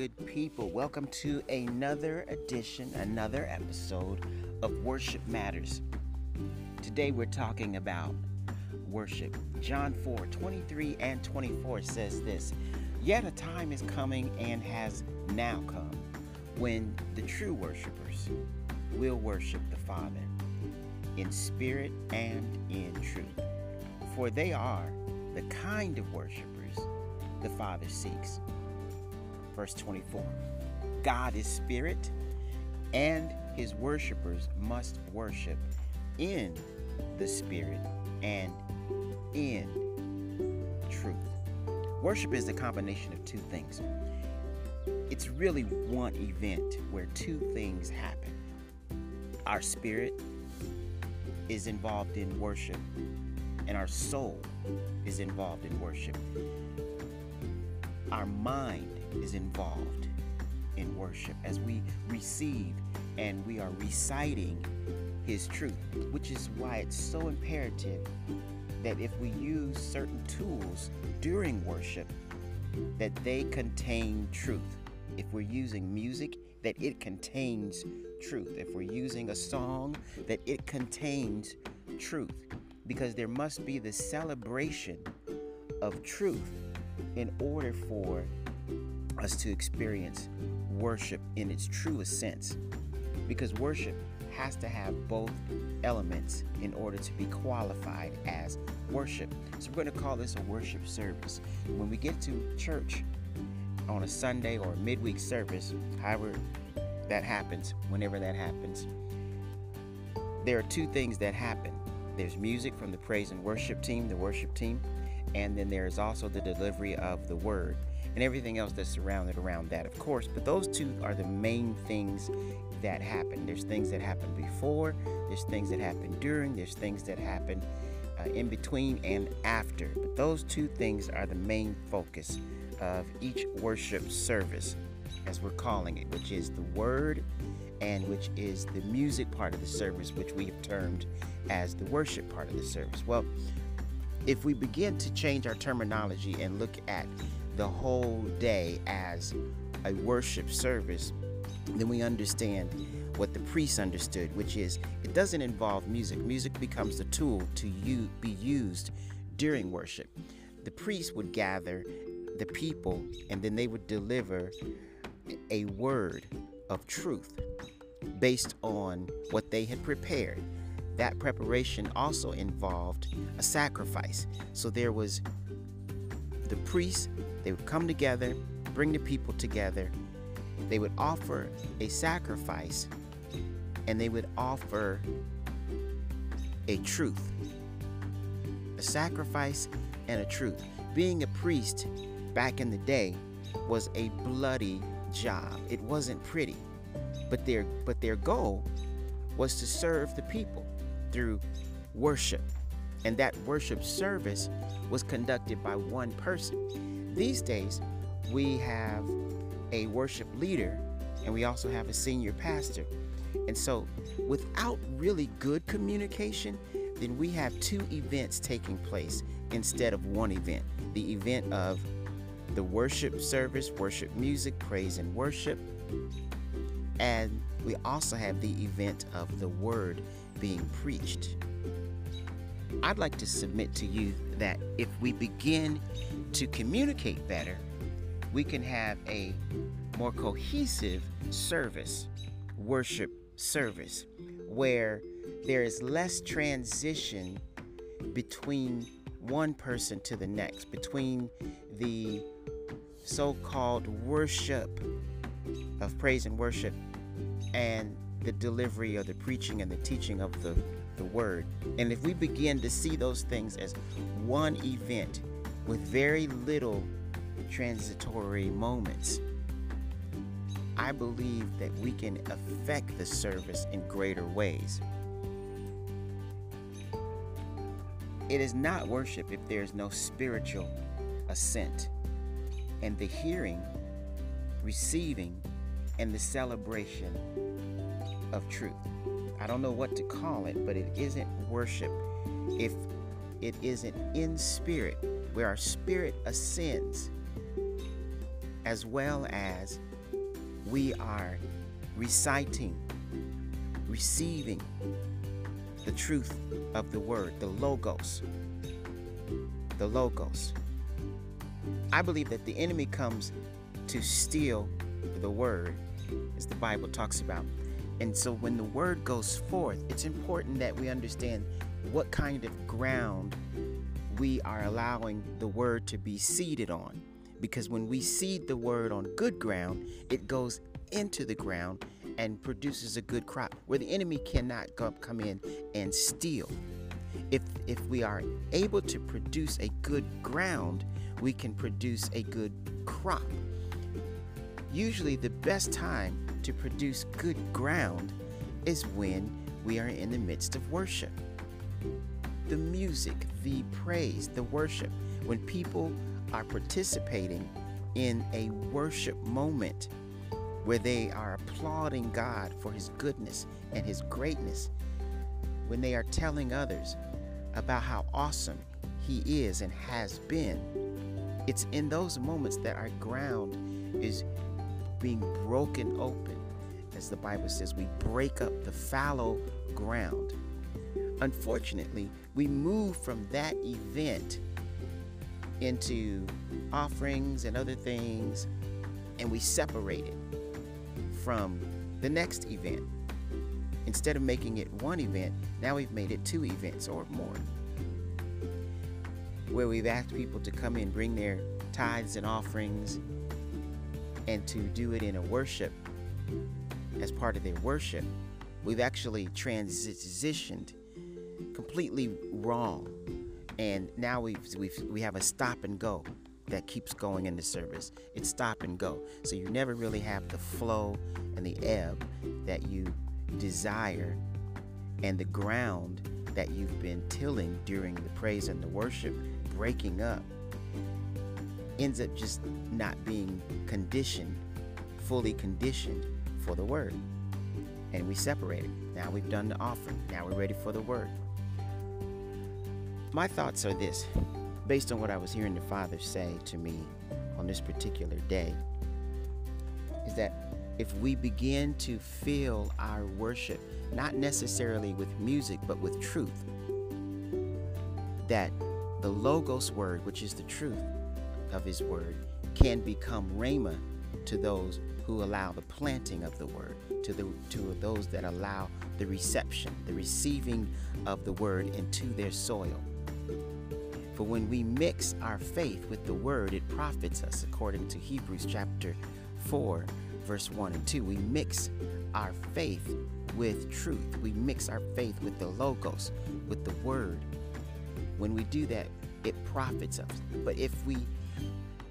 good people? Welcome to another edition, another episode of Worship Matters. Today we're talking about worship. John 4 23 and 24 says this Yet a time is coming and has now come when the true worshipers will worship the Father in spirit and in truth. For they are the kind of worshipers the Father seeks. Verse 24 God is spirit, and his worshipers must worship in the spirit and in truth. Worship is a combination of two things. It's really one event where two things happen. Our spirit is involved in worship, and our soul is involved in worship our mind is involved in worship as we receive and we are reciting His truth, which is why it's so imperative that if we use certain tools during worship, that they contain truth. If we're using music, that it contains truth. If we're using a song, that it contains truth. Because there must be the celebration of truth in order for us to experience worship in its truest sense. Because worship has to have both elements in order to be qualified as worship. So we're going to call this a worship service. When we get to church on a Sunday or a midweek service, however that happens, whenever that happens, there are two things that happen. There's music from the praise and worship team, the worship team, and then there's also the delivery of the word and everything else that's surrounded around that, of course. But those two are the main things that happen. There's things that happen before, there's things that happen during, there's things that happen uh, in between and after. But those two things are the main focus of each worship service, as we're calling it, which is the word and which is the music part of the service, which we have termed as the worship part of the service. Well, if we begin to change our terminology and look at the whole day as a worship service, then we understand what the priests understood, which is it doesn't involve music. Music becomes the tool to u- be used during worship. The priests would gather the people and then they would deliver a word of truth based on what they had prepared that preparation also involved a sacrifice. So there was the priests, they would come together, bring the people together, they would offer a sacrifice, and they would offer a truth. A sacrifice and a truth. Being a priest back in the day was a bloody job. It wasn't pretty. But their but their goal was to serve the people through worship. And that worship service was conducted by one person. These days, we have a worship leader and we also have a senior pastor. And so, without really good communication, then we have two events taking place instead of one event. The event of the worship service, worship music, praise and worship. And we also have the event of the word being preached. I'd like to submit to you that if we begin to communicate better, we can have a more cohesive service, worship service, where there is less transition between one person to the next, between the so called worship of praise and worship and the delivery or the preaching and the teaching of the, the word. And if we begin to see those things as one event with very little transitory moments, I believe that we can affect the service in greater ways. It is not worship if there is no spiritual ascent. and the hearing, receiving, and the celebration of truth. I don't know what to call it, but it isn't worship if it isn't in spirit, where our spirit ascends, as well as we are reciting, receiving the truth of the word, the logos. The logos. I believe that the enemy comes to steal the word, as the Bible talks about. And so when the word goes forth, it's important that we understand what kind of ground we are allowing the word to be seeded on. Because when we seed the word on good ground, it goes into the ground and produces a good crop where the enemy cannot come in and steal. If, if we are able to produce a good ground, we can produce a good crop. Usually, the best time to produce good ground is when we are in the midst of worship. The music, the praise, the worship, when people are participating in a worship moment where they are applauding God for His goodness and His greatness, when they are telling others about how awesome He is and has been. It's in those moments that our ground is being broken open. As the Bible says, we break up the fallow ground. Unfortunately, we move from that event into offerings and other things, and we separate it from the next event. Instead of making it one event, now we've made it two events or more. Where we've asked people to come in, bring their tithes and offerings, and to do it in a worship as part of their worship, we've actually transitioned completely wrong. And now we've, we've we have a stop and go that keeps going in the service. It's stop and go. So you never really have the flow and the ebb that you desire and the ground that you've been tilling during the praise and the worship breaking up ends up just not being conditioned, fully conditioned for the word. And we separate it. Now we've done the offering. Now we're ready for the word. My thoughts are this based on what I was hearing the Father say to me on this particular day, is that if we begin to fill our worship, not necessarily with music, but with truth, that the Logos word, which is the truth of His word, can become Rhema to those who allow the planting of the word, to, the, to those that allow the reception, the receiving of the word into their soil. For when we mix our faith with the word, it profits us, according to Hebrews chapter 4, verse 1 and 2. We mix our faith with truth. We mix our faith with the logos, with the word. When we do that, it profits us. But if we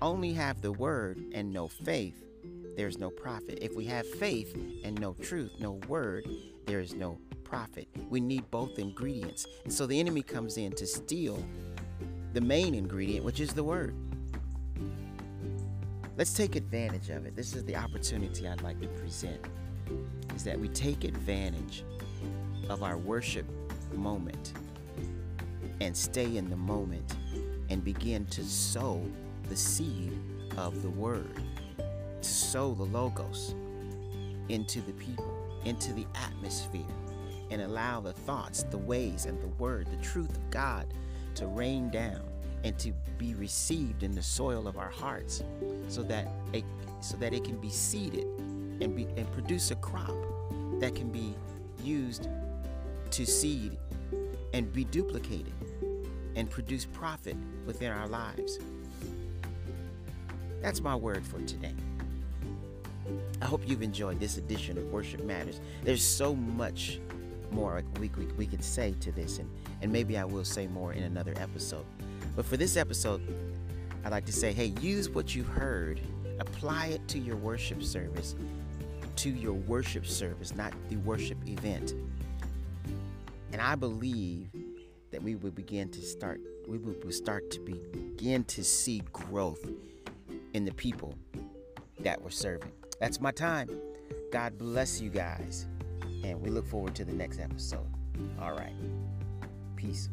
only have the word and no faith, there's no profit. If we have faith and no truth, no word, there is no profit. We need both ingredients. And so the enemy comes in to steal the main ingredient, which is the Word. Let's take advantage of it. This is the opportunity I'd like to present is that we take advantage of our worship moment and stay in the moment and begin to sow the seed of the word, to sow the logos into the people, into the atmosphere, and allow the thoughts, the ways, and the word, the truth of God to rain down and to be received in the soil of our hearts so that it, so that it can be seeded and be and produce a crop that can be used to seed and be duplicated and produce profit within our lives. That's my word for today. I hope you've enjoyed this edition of Worship Matters. There's so much more we, we, we could say to this, and, and maybe I will say more in another episode. But for this episode, I'd like to say hey, use what you've heard, apply it to your worship service, to your worship service, not the worship event. And I believe that we will begin to start, we will start to begin to see growth in the people that we're serving. That's my time. God bless you guys. And we look forward to the next episode. All right. Peace.